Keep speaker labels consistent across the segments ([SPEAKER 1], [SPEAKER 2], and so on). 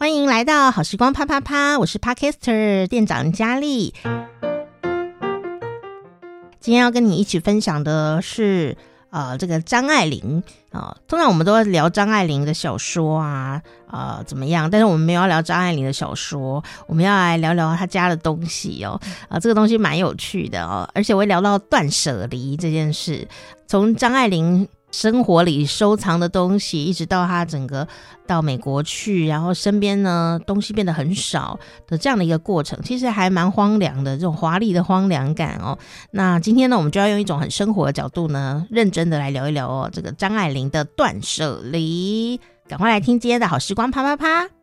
[SPEAKER 1] 欢迎来到好时光啪啪啪，我是 Podcaster 店长佳丽。今天要跟你一起分享的是，呃，这个张爱玲啊、呃。通常我们都会聊张爱玲的小说啊，啊、呃，怎么样？但是我们没有要聊张爱玲的小说，我们要来聊聊她家的东西哦。啊、呃，这个东西蛮有趣的哦，而且我会聊到断舍离这件事，从张爱玲。生活里收藏的东西，一直到他整个到美国去，然后身边呢东西变得很少的这样的一个过程，其实还蛮荒凉的，这种华丽的荒凉感哦。那今天呢，我们就要用一种很生活的角度呢，认真的来聊一聊哦，这个张爱玲的断舍离。赶快来听今天的好时光啪啪啪。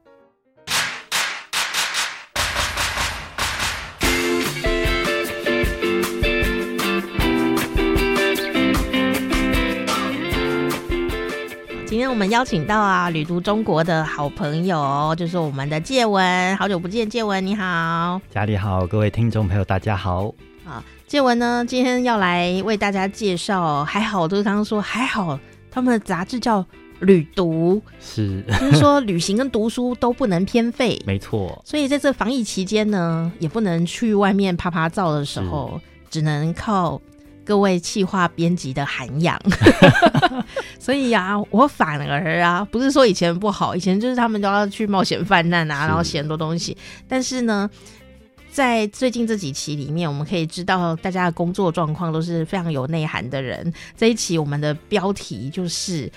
[SPEAKER 1] 我们邀请到啊，旅读中国的好朋友，就是我们的介文，好久不见，介文你好，
[SPEAKER 2] 家里好，各位听众朋友大家好。
[SPEAKER 1] 啊，介文呢，今天要来为大家介绍，还好，就是刚刚说还好，他们的杂志叫《旅读》，
[SPEAKER 2] 是，
[SPEAKER 1] 就是说旅行跟读书都不能偏废，
[SPEAKER 2] 没错。所
[SPEAKER 1] 以在这防疫期间呢，也不能去外面啪啪照的时候，只能靠。各位企划编辑的涵养，所以呀、啊，我反而啊，不是说以前不好，以前就是他们都要去冒险犯难啊，然后写很多东西。但是呢，在最近这几期里面，我们可以知道大家的工作状况都是非常有内涵的人。这一期我们的标题就是。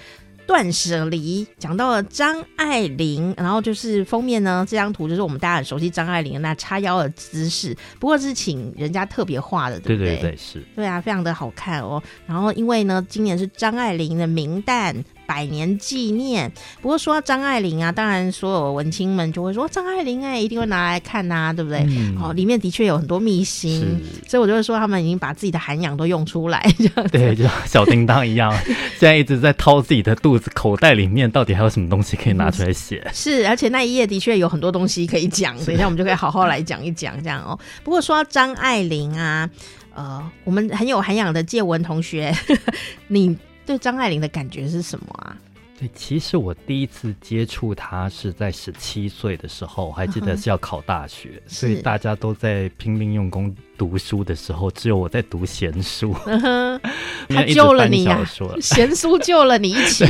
[SPEAKER 1] 断舍离讲到了张爱玲，然后就是封面呢，这张图就是我们大家很熟悉张爱玲的那叉腰的姿势，不过是请人家特别画的，对不对？
[SPEAKER 2] 对对对，是。
[SPEAKER 1] 对啊，非常的好看哦。然后因为呢，今年是张爱玲的冥诞。百年纪念。不过说到张爱玲啊，当然所有文青们就会说张爱玲哎、欸，一定会拿来看呐、啊，对不对？嗯、哦，里面的确有很多秘辛，所以我就会说他们已经把自己的涵养都用出来，这样
[SPEAKER 2] 对，就像小叮当一样，现在一直在掏自己的肚子口袋里面，到底还有什么东西可以拿出来写、嗯？
[SPEAKER 1] 是，而且那一页的确有很多东西可以讲，等一下我们就可以好好来讲一讲这样哦。不过说到张爱玲啊，呃，我们很有涵养的介文同学，呵 呵你。对张爱玲的感觉是什么啊？
[SPEAKER 2] 对，其实我第一次接触她是在十七岁的时候，还记得是要考大学，嗯、所以大家都在拼命用功读书的时候，只有我在读闲书。嗯、
[SPEAKER 1] 他救了你呀、啊！闲书救了你一起。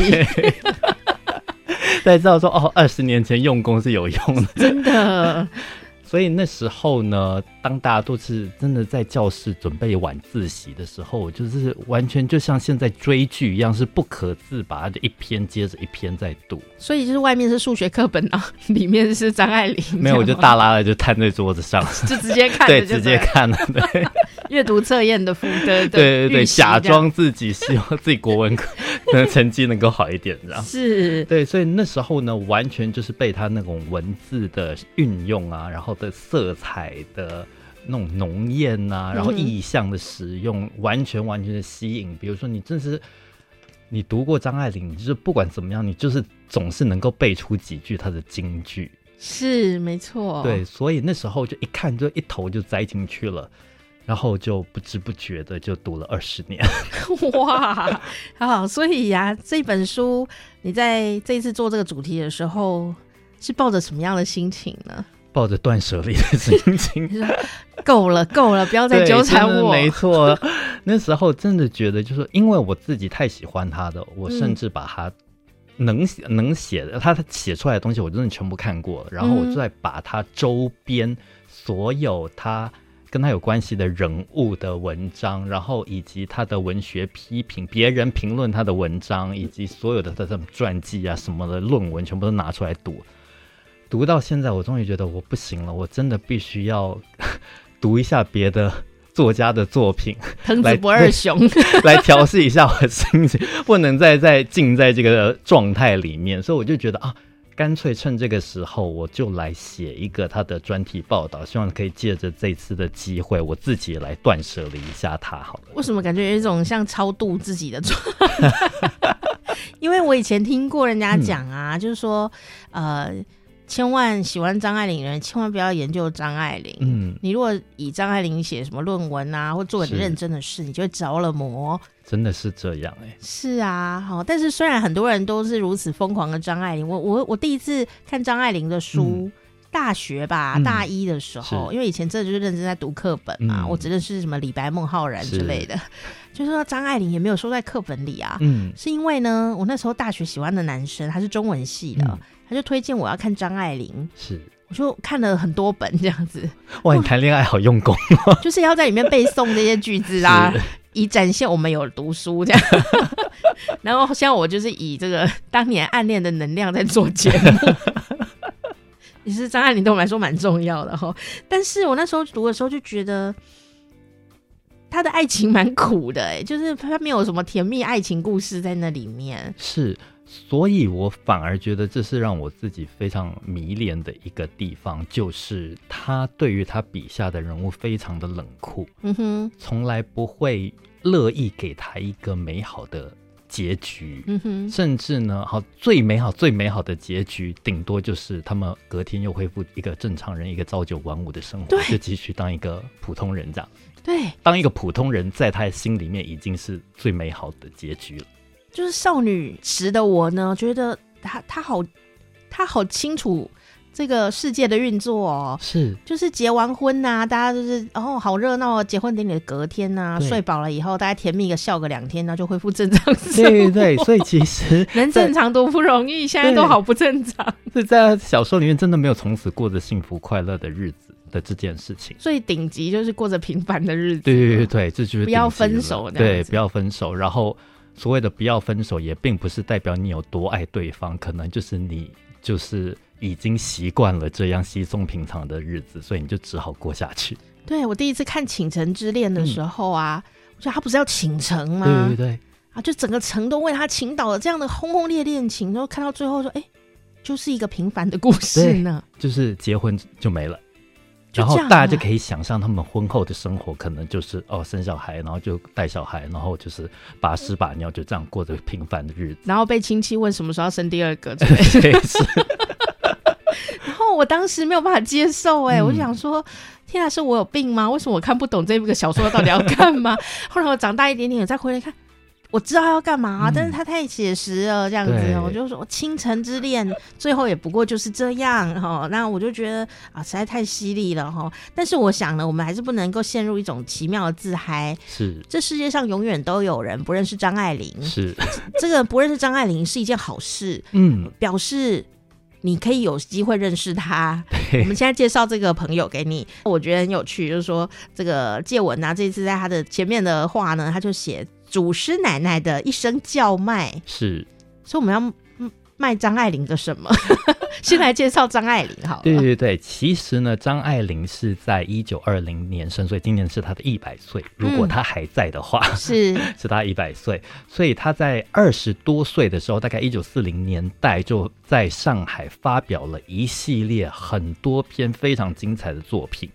[SPEAKER 2] 才知道说哦，二十年前用功是有用的，
[SPEAKER 1] 真的。
[SPEAKER 2] 所以那时候呢，当大家都是真的在教室准备晚自习的时候，就是完全就像现在追剧一样，是不可自拔的，一篇接着一篇在读。
[SPEAKER 1] 所以就是外面是数学课本啊，里面是张爱玲。
[SPEAKER 2] 没有，我就大拉了，就摊在桌子上，
[SPEAKER 1] 就直接看，
[SPEAKER 2] 对，直接看了，对。
[SPEAKER 1] 阅读测验的副的，对
[SPEAKER 2] 对对，假装自己希望自己国文科的成绩能够好一点，这样
[SPEAKER 1] 是
[SPEAKER 2] 对。所以那时候呢，完全就是被他那种文字的运用啊，然后的色彩的那种浓艳啊，然后意象的使用，嗯、完全完全的吸引。比如说，你真是你读过张爱玲，你就是不管怎么样，你就是总是能够背出几句她的金句。
[SPEAKER 1] 是没错，
[SPEAKER 2] 对。所以那时候就一看就一头就栽进去了。然后就不知不觉的就读了二十年，
[SPEAKER 1] 哇，好，所以呀、啊，这本书你在这一次做这个主题的时候，是抱着什么样的心情呢？
[SPEAKER 2] 抱着断舍离的心情，
[SPEAKER 1] 够了，够了，不要再纠缠我。
[SPEAKER 2] 没错，那时候真的觉得，就是因为我自己太喜欢他的，我甚至把他能写、嗯、能写的，他写出来的东西，我真的全部看过了。然后我就在把他周边所有他。跟他有关系的人物的文章，然后以及他的文学批评，别人评论他的文章，以及所有的他的传记啊什么的论文，全部都拿出来读。读到现在，我终于觉得我不行了，我真的必须要 读一下别的作家的作品，
[SPEAKER 1] 藤子不二雄
[SPEAKER 2] 来调试一下我的心情，不能再再浸在这个状态里面。所以我就觉得啊。干脆趁这个时候，我就来写一个他的专题报道，希望可以借着这次的机会，我自己来断舍离一下他。好了，
[SPEAKER 1] 为什么感觉有一种像超度自己的状态？因为我以前听过人家讲啊，嗯、就是说，呃，千万喜欢张爱玲的人，千万不要研究张爱玲。
[SPEAKER 2] 嗯，
[SPEAKER 1] 你如果以张爱玲写什么论文啊，或做很认真的事，你就会着了魔。
[SPEAKER 2] 真的是这样哎、欸。
[SPEAKER 1] 是啊，好，但是虽然很多人都是如此疯狂的张爱玲，我我我第一次看张爱玲的书。嗯大学吧，嗯、大一的时候，因为以前真的就是认真在读课本嘛，嗯、我只认识什么李白、孟浩然之类的，是 就是说张爱玲也没有收在课本里啊。嗯，是因为呢，我那时候大学喜欢的男生他是中文系的，嗯、他就推荐我要看张爱玲，
[SPEAKER 2] 是，
[SPEAKER 1] 我就看了很多本这样子。
[SPEAKER 2] 哇，你谈恋爱好用功，
[SPEAKER 1] 就是要在里面背诵这些句子啊，以展现我们有读书这样。然后像我就是以这个当年暗恋的能量在做节目。其实张爱玲对我来说蛮重要的哈，但是我那时候读的时候就觉得她的爱情蛮苦的哎，就是她没有什么甜蜜爱情故事在那里面。
[SPEAKER 2] 是，所以我反而觉得这是让我自己非常迷恋的一个地方，就是他对于他笔下的人物非常的冷酷，嗯哼，从来不会乐意给他一个美好的。结局，嗯哼，甚至呢，好，最美好、最美好的结局，顶多就是他们隔天又恢复一个正常人，一个朝九晚五的生活，就继续当一个普通人这样。
[SPEAKER 1] 对，
[SPEAKER 2] 当一个普通人，在他心里面已经是最美好的结局了。
[SPEAKER 1] 就是少女时的我呢，觉得她她好，她好清楚。这个世界的运作哦，
[SPEAKER 2] 是
[SPEAKER 1] 就是结完婚呐、啊，大家就是哦好热闹哦，结婚典礼的隔天呐、啊，睡饱了以后，大家甜蜜个笑个两天，然后就恢复正常生活。
[SPEAKER 2] 对对，所以其实
[SPEAKER 1] 能正常多不容易，现在都好不正常。
[SPEAKER 2] 是在小说里面真的没有从此过着幸福快乐的日子的这件事情。
[SPEAKER 1] 最顶级就是过着平凡的日子。
[SPEAKER 2] 对对对对，这就是
[SPEAKER 1] 不要分手。
[SPEAKER 2] 对，不要分手。然后所谓的不要分手，也并不是代表你有多爱对方，可能就是你就是。已经习惯了这样稀松平常的日子，所以你就只好过下去。
[SPEAKER 1] 对，我第一次看《倾城之恋》的时候啊，嗯、我觉得他不是要倾城吗？
[SPEAKER 2] 对对对，
[SPEAKER 1] 啊，就整个城都为他倾倒了，这样的轰轰烈烈恋情，然后看到最后说，哎，就是一个平凡的故事呢，
[SPEAKER 2] 就是结婚就没了。然后大家就可以想象他们婚后的生活，可能就是哦生小孩，然后就带小孩，然后就是把屎把尿，就这样过着平凡的日子。
[SPEAKER 1] 然后被亲戚问什么时候要生第二个，对，对是。然后我当时没有办法接受，哎，我就想说，天啊，是我有病吗？为什么我看不懂这部小说到底要干嘛？后来我长大一点点，再回来看。我知道他要干嘛，嗯、但是他太写实了，这样子，对我就说《倾城之恋》最后也不过就是这样哈。那我就觉得啊，实在太犀利了哈。但是我想呢，我们还是不能够陷入一种奇妙的自嗨。
[SPEAKER 2] 是，
[SPEAKER 1] 这世界上永远都有人不认识张爱玲。
[SPEAKER 2] 是，
[SPEAKER 1] 这个不认识张爱玲是一件好事。嗯，表示你可以有机会认识他。我们现在介绍这个朋友给你，我觉得很有趣，就是说这个借文啊，这次在他的前面的话呢，他就写。祖师奶奶的一声叫卖
[SPEAKER 2] 是，
[SPEAKER 1] 所以我们要卖张爱玲的什么？先来介绍张爱玲好了。
[SPEAKER 2] 对对对，其实呢，张爱玲是在一九二零年生，所以今年是她的一百岁。如果她还在的话，嗯、是是她一百岁。所以她在二十多岁的时候，大概一九四零年代，就在上海发表了一系列很多篇非常精彩的作品，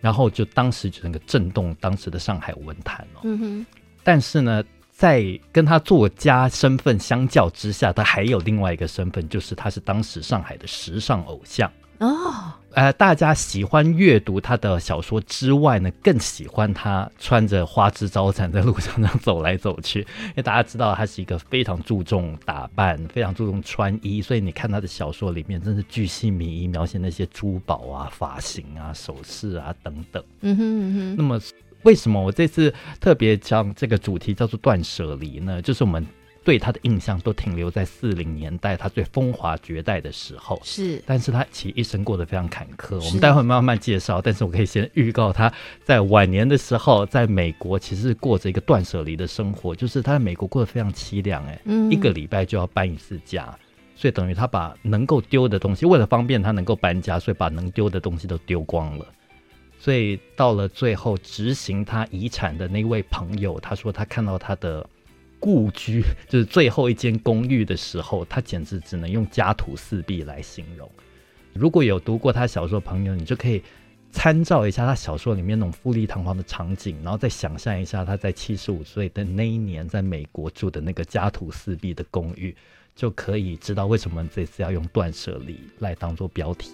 [SPEAKER 2] 然后就当时就整个震动当时的上海文坛哦。嗯哼。但是呢，在跟他作家身份相较之下，他还有另外一个身份，就是他是当时上海的时尚偶像哦。呃，大家喜欢阅读他的小说之外呢，更喜欢他穿着花枝招展在路上这样走来走去。因为大家知道他是一个非常注重打扮、非常注重穿衣，所以你看他的小说里面，真是巨细靡遗描写那些珠宝啊、发型啊、首饰啊等等。嗯哼嗯哼。那么。为什么我这次特别讲这个主题叫做断舍离呢？就是我们对他的印象都停留在四零年代他最风华绝代的时候，是。但是他其实一生过得非常坎坷，我们待会慢慢介绍。但是我可以先预告他在晚年的时候，在美国其实是过着一个断舍离的生活，就是他在美国过得非常凄凉，哎，嗯，一个礼拜就要搬一次家，所以等于他把能够丢的东西，为了方便他能够搬家，所以把能丢的东西都丢光了。所以到了最后执行他遗产的那位朋友，他说他看到他的故居，就是最后一间公寓的时候，他简直只能用家徒四壁来形容。如果有读过他小说的朋友，你就可以参照一下他小说里面那种富丽堂皇的场景，然后再想象一下他在七十五岁的那一年在美国住的那个家徒四壁的公寓。就可以知道为什么这次要用断舍离来当做标题。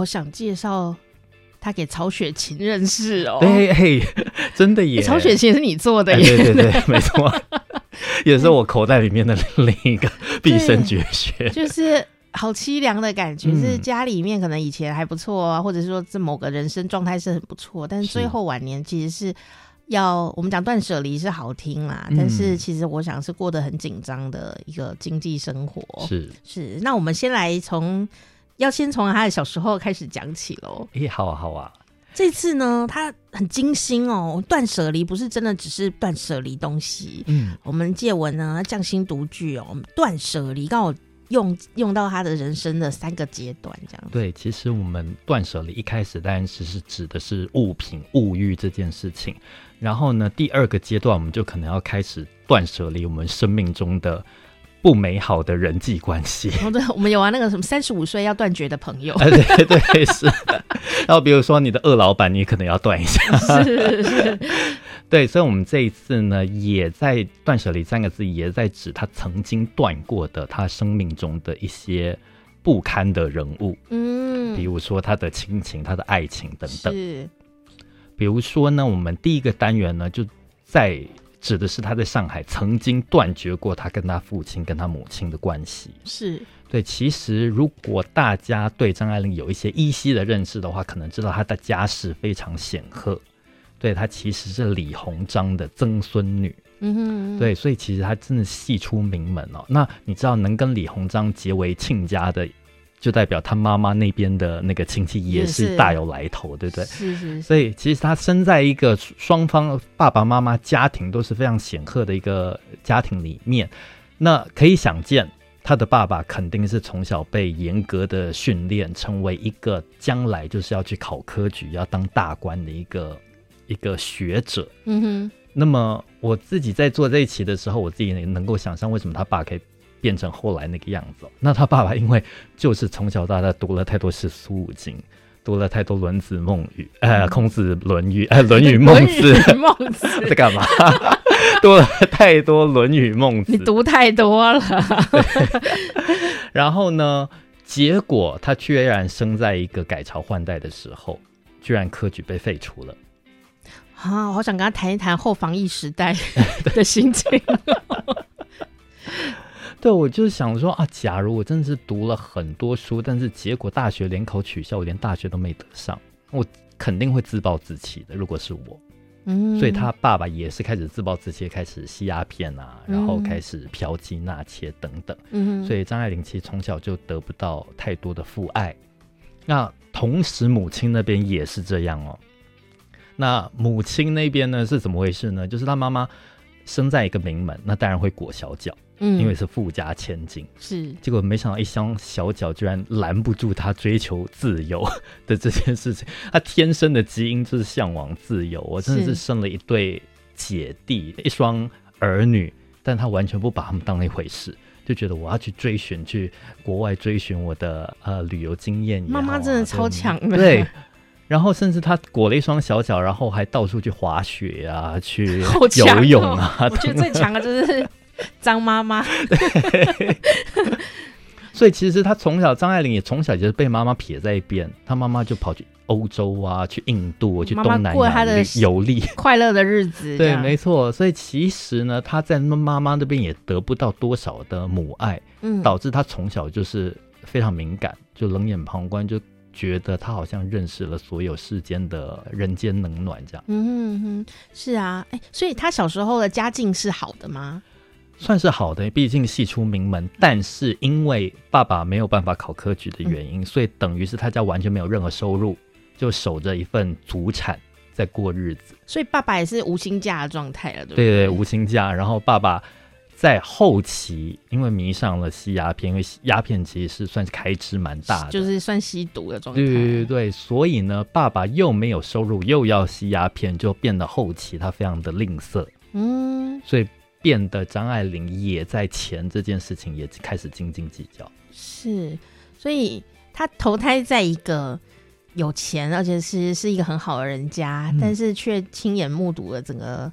[SPEAKER 1] 好想介绍他给曹雪芹认识哦！
[SPEAKER 2] 对，嘿，真的耶！
[SPEAKER 1] 曹雪芹是你做的耶？
[SPEAKER 2] 对对对，没错，也是我口袋里面的另一个毕生绝学。
[SPEAKER 1] 就是好凄凉的感觉，是家里面可能以前还不错啊，或者是说这某个人生状态是很不错，但是最后晚年其实是要我们讲断舍离是好听啦，但是其实我想是过得很紧张的一个经济生活。
[SPEAKER 2] 是
[SPEAKER 1] 是，那我们先来从。要先从他的小时候开始讲起喽。
[SPEAKER 2] 诶、欸，好啊，好啊。
[SPEAKER 1] 这次呢，他很精心哦，断舍离不是真的只是断舍离东西。嗯，我们借文呢匠心独具哦，断舍离刚好用用到他的人生的三个阶段，这样。
[SPEAKER 2] 对，其实我们断舍离一开始当然是是指的是物品物欲这件事情，然后呢，第二个阶段我们就可能要开始断舍离我们生命中的。不美好的人际关系。
[SPEAKER 1] 哦，对，我们有啊，那个什么三十五岁要断绝的朋友。
[SPEAKER 2] 对对是。然后比如说你的恶老板，你可能要断一下。
[SPEAKER 1] 是是。
[SPEAKER 2] 对，所以，我们这一次呢，也在“断舍离”三个字，也在指他曾经断过的他生命中的一些不堪的人物。嗯。比如说他的亲情、他的爱情等等。是。比如说呢，我们第一个单元呢，就在。指的是他在上海曾经断绝过他跟他父亲、跟他母亲的关系。是对。其实，如果大家对张爱玲有一些依稀的认识的话，可能知道她的家世非常显赫。对，她其实是李鸿章的曾孙女。嗯哼。对，所以其实她真的系出名门哦。那你知道，能跟李鸿章结为亲家的？就代表他妈妈那边的那个亲戚也是大有来头，对不对？是是。所以其实他生在一个双方爸爸妈妈家庭都是非常显赫的一个家庭里面，那可以想见，他的爸爸肯定是从小被严格的训练，成为一个将来就是要去考科举、要当大官的一个一个学者。嗯哼。那么我自己在做这一期的时候，我自己能够想象为什么他爸可以。变成后来那个样子。那他爸爸因为就是从小到大读了太多四书五经，读了太多《论子》《孟语》呃，《孔子》《论语》呃，《论语》《孟子》《孟子》在干嘛？读了太多《论语》《孟子》，
[SPEAKER 1] 你读太多了。
[SPEAKER 2] 然后呢，结果他居然生在一个改朝换代的时候，居然科举被废除了。
[SPEAKER 1] 啊，我好想跟他谈一谈后防疫时代 的心情。
[SPEAKER 2] 对，我就是想说啊，假如我真的是读了很多书，但是结果大学联考取消，我连大学都没得上，我肯定会自暴自弃的。如果是我，嗯，所以他爸爸也是开始自暴自弃，开始吸鸦片啊，然后开始嫖妓纳妾等等，嗯，所以张爱玲其实从小就得不到太多的父爱。那同时母亲那边也是这样哦。那母亲那边呢是怎么回事呢？就是他妈妈生在一个名门，那当然会裹小脚。嗯，因为是富家千金，是结果没想到一双小脚居然拦不住他追求自由 的这件事情。他天生的基因就是向往自由。我真的是生了一对姐弟，一双儿女，但他完全不把他们当一回事，就觉得我要去追寻，去国外追寻我的呃旅游经验。
[SPEAKER 1] 妈妈真的超强的，
[SPEAKER 2] 对。然后甚至他裹了一双小脚，然后还到处去滑雪啊，去 游泳啊。
[SPEAKER 1] 哦、我觉得最强的就是。张妈妈，
[SPEAKER 2] 所以其实他从小，张爱玲也从小就是被妈妈撇在一边，她妈妈就跑去欧洲啊，去印度，去东南亚游历，
[SPEAKER 1] 快乐的日子。
[SPEAKER 2] 对，没错。所以其实呢，她在妈妈那边也得不到多少的母爱，嗯，导致她从小就是非常敏感，就冷眼旁观，就觉得她好像认识了所有世间的人间冷暖这样。嗯
[SPEAKER 1] 哼哼，是啊，哎，所以她小时候的家境是好的吗？
[SPEAKER 2] 算是好的，毕竟系出名门。但是因为爸爸没有办法考科举的原因，嗯、所以等于是他家完全没有任何收入，就守着一份祖产在过日子。
[SPEAKER 1] 所以爸爸也是无薪假的状态了，对不对？
[SPEAKER 2] 对对，无薪假。然后爸爸在后期因为迷上了吸鸦片，因为鸦片其实是算是开支蛮大的，
[SPEAKER 1] 就是算吸毒的状态。
[SPEAKER 2] 对对对，所以呢，爸爸又没有收入，又要吸鸦片，就变得后期他非常的吝啬。嗯，所以。变得张爱玲也在钱这件事情也开始斤斤计较，
[SPEAKER 1] 是，所以她投胎在一个有钱，而且是是一个很好的人家，嗯、但是却亲眼目睹了整个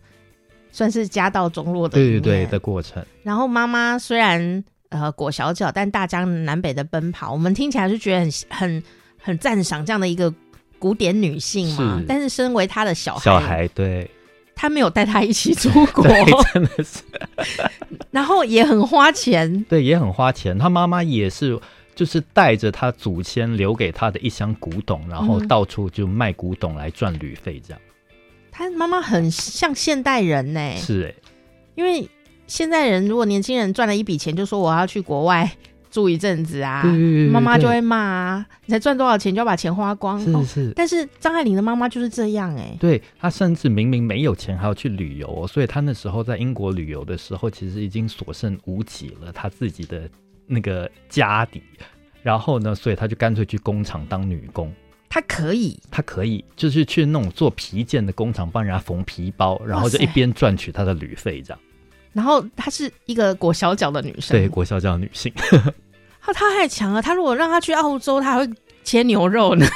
[SPEAKER 1] 算是家道中落的
[SPEAKER 2] 对对对的过程。
[SPEAKER 1] 然后妈妈虽然呃裹小脚，但大江南北的奔跑，我们听起来就觉得很很很赞赏这样的一个古典女性嘛。是。但是身为她的小孩，
[SPEAKER 2] 小孩对，
[SPEAKER 1] 她没有带他一起出国，
[SPEAKER 2] 真的是。
[SPEAKER 1] 然后也很花钱，
[SPEAKER 2] 对，也很花钱。他妈妈也是。就是带着他祖先留给他的一箱古董，然后到处就卖古董来赚旅费，这样。
[SPEAKER 1] 他妈妈很像现代人呢，
[SPEAKER 2] 是哎、欸，
[SPEAKER 1] 因为现代人如果年轻人赚了一笔钱，就说我要去国外住一阵子啊，妈妈就会骂啊，你才赚多少钱就要把钱花光，
[SPEAKER 2] 是是。
[SPEAKER 1] 但是张爱玲的妈妈就是这样哎、欸，
[SPEAKER 2] 对，她甚至明明没有钱还要去旅游，所以她那时候在英国旅游的时候，其实已经所剩无几了，她自己的。那个家底，然后呢，所以她就干脆去工厂当女工。
[SPEAKER 1] 他可以，
[SPEAKER 2] 他可以，就是去那种做皮件的工厂帮人家缝皮包，然后就一边赚取他的旅费这样。
[SPEAKER 1] 然后她是一个裹小脚的女生，
[SPEAKER 2] 对，裹小脚的女性。
[SPEAKER 1] 他他太强了，她如果让她去澳洲，她还会切牛肉呢。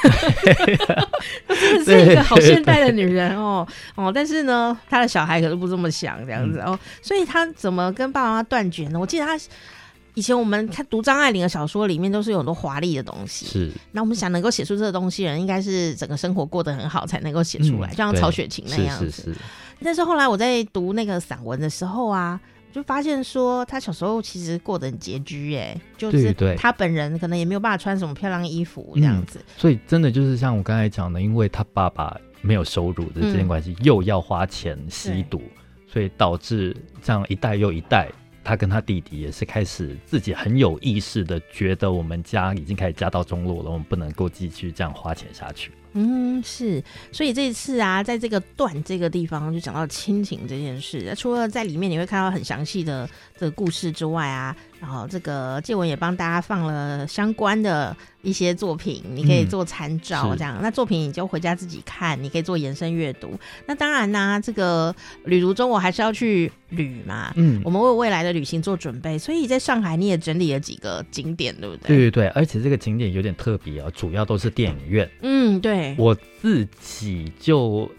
[SPEAKER 1] 真的是一个好现代的女人哦 哦，但是呢，她的小孩可是不这么想这样子、嗯、哦，所以她怎么跟爸爸妈妈断绝呢？我记得她。以前我们看读张爱玲的小说，里面都是有很多华丽的东西。
[SPEAKER 2] 是，
[SPEAKER 1] 那我们想能够写出这个东西的人，应该是整个生活过得很好，才能够写出来，嗯、就像曹雪芹那样子。是是是。但是后来我在读那个散文的时候啊，就发现说他小时候其实过得很拮据，哎，就是他本人可能也没有办法穿什么漂亮衣服这样子。
[SPEAKER 2] 嗯、所以真的就是像我刚才讲的，因为他爸爸没有收入的这件关系，嗯、又要花钱吸毒，所以导致这样一代又一代。他跟他弟弟也是开始自己很有意识的觉得我们家已经开始家道中落了，我们不能够继续这样花钱下去。
[SPEAKER 1] 嗯，是，所以这一次啊，在这个段这个地方就讲到亲情这件事。除了在里面你会看到很详细的这个故事之外啊，然后这个借文也帮大家放了相关的一些作品，你可以做参照。这样，嗯、那作品你就回家自己看，你可以做延伸阅读。那当然呢、啊，这个旅途中我还是要去旅嘛，嗯，我们为未来的旅行做准备。所以在上海你也整理了几个景点，对不对？
[SPEAKER 2] 对对对，而且这个景点有点特别啊，主要都是电影院。
[SPEAKER 1] 嗯，对。
[SPEAKER 2] 我自己就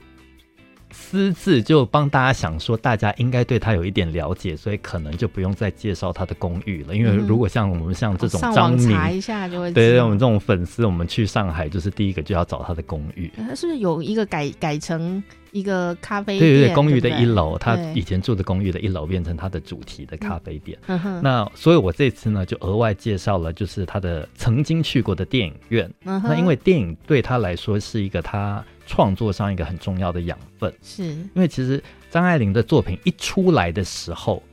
[SPEAKER 2] 私自就帮大家想说，大家应该对他有一点了解，所以可能就不用再介绍他的公寓了。因为如果像我们像这种张明，
[SPEAKER 1] 查一下就会
[SPEAKER 2] 对，对，对我们这种粉丝，我们去上海就是第一个就要找他的公寓。
[SPEAKER 1] 他是不是有一个改改成一个咖啡店？
[SPEAKER 2] 对对对，公寓的一楼，他以前住的公寓的一楼变成他的主题的咖啡店。嗯、那所以，我这次呢就额外介绍了，就是他的曾经去过的电影院。嗯、那因为电影对他来说是一个他。创作上一个很重要的养分，是因为其实张爱玲的作品一出来的时候，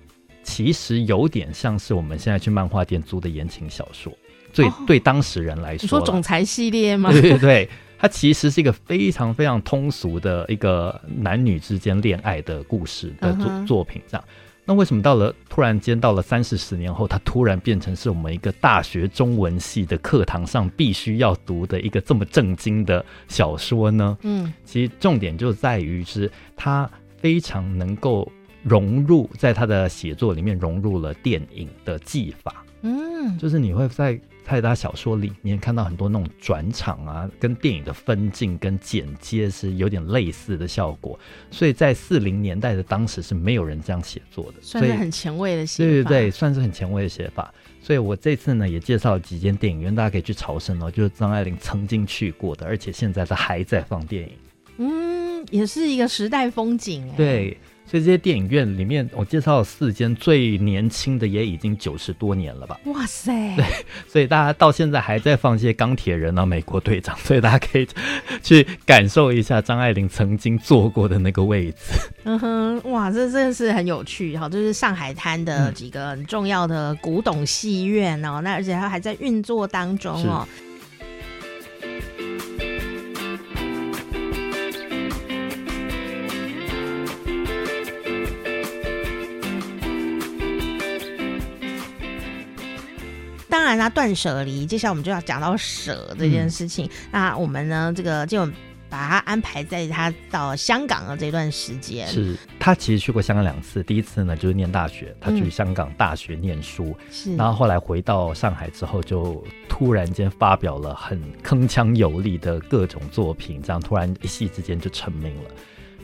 [SPEAKER 2] 其实有点像是我们现在去漫画店租的言情小说。对，哦、对当时人来说，你
[SPEAKER 1] 说总裁系列吗？
[SPEAKER 2] 对对对，它其实是一个非常非常通俗的一个男女之间恋爱的故事的作、嗯、作品，这样。那为什么到了突然间到了三四十年后，它突然变成是我们一个大学中文系的课堂上必须要读的一个这么正经的小说呢？嗯，其实重点就在于是它非常能够融入在他的写作里面，融入了电影的技法。嗯，就是你会在。在他小说里面看到很多那种转场啊，跟电影的分镜跟剪接是有点类似的效果，所以在四零年代的当时是没有人这样写作的，
[SPEAKER 1] 算是很前卫的写法。
[SPEAKER 2] 对对对，算是很前卫的写法。所以我这次呢也介绍了几间电影院，大家可以去朝圣哦，就是张爱玲曾经去过的，而且现在她还在放电影。
[SPEAKER 1] 嗯，也是一个时代风景哎。
[SPEAKER 2] 对。所以这些电影院里面，我介绍了四间，最年轻的也已经九十多年了吧？
[SPEAKER 1] 哇塞！
[SPEAKER 2] 对，所以大家到现在还在放一些钢铁人啊、美国队长，所以大家可以去感受一下张爱玲曾经坐过的那个位置。
[SPEAKER 1] 嗯哼，哇，这真的是很有趣哈！就是上海滩的几个很重要的古董戏院哦，嗯、那而且它还在运作当中哦。当然啦，断舍离，接下来我们就要讲到舍这件事情。嗯、那我们呢，这个就把他安排在他到香港的这段时间。
[SPEAKER 2] 是他其实去过香港两次，第一次呢就是念大学，他去香港大学念书，嗯、是，然后后来回到上海之后，就突然间发表了很铿锵有力的各种作品，这样突然一夕之间就成名了。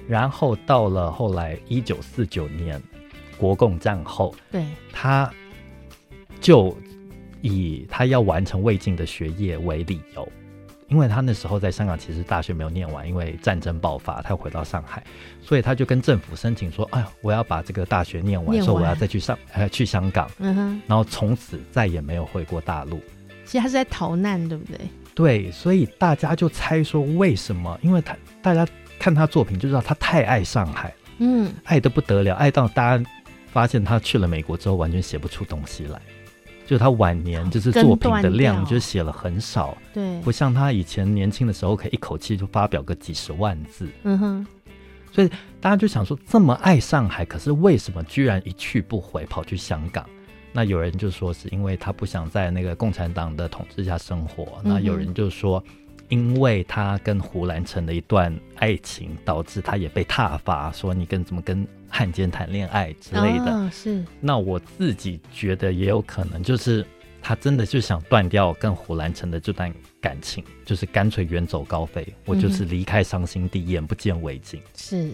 [SPEAKER 2] 然后到了后来一九四九年国共战后，
[SPEAKER 1] 对，
[SPEAKER 2] 他就以他要完成未尽的学业为理由。因为他那时候在香港其实大学没有念完，因为战争爆发，他又回到上海，所以他就跟政府申请说：“哎呀，我要把这个大学念完，说我要再去上呃去香港。”嗯哼，然后从此再也没有回过大陆。
[SPEAKER 1] 其实他是在逃难，对不对？
[SPEAKER 2] 对，所以大家就猜说为什么？因为他大家看他作品就知道他太爱上海了，嗯，爱的不得了，爱到大家发现他去了美国之后完全写不出东西来。就他晚年就是作品的量就写了很少，对，不像他以前年轻的时候可以一口气就发表个几十万字，嗯哼，所以大家就想说，这么爱上海，可是为什么居然一去不回跑去香港？那有人就说是因为他不想在那个共产党的统治下生活，嗯、那有人就说。因为他跟胡兰成的一段爱情，导致他也被挞伐，说你跟怎么跟汉奸谈恋爱之类的。
[SPEAKER 1] 哦、是。
[SPEAKER 2] 那我自己觉得也有可能，就是他真的就想断掉跟胡兰成的这段感情，就是干脆远走高飞，我就是离开伤心地，眼不见为净。
[SPEAKER 1] 是。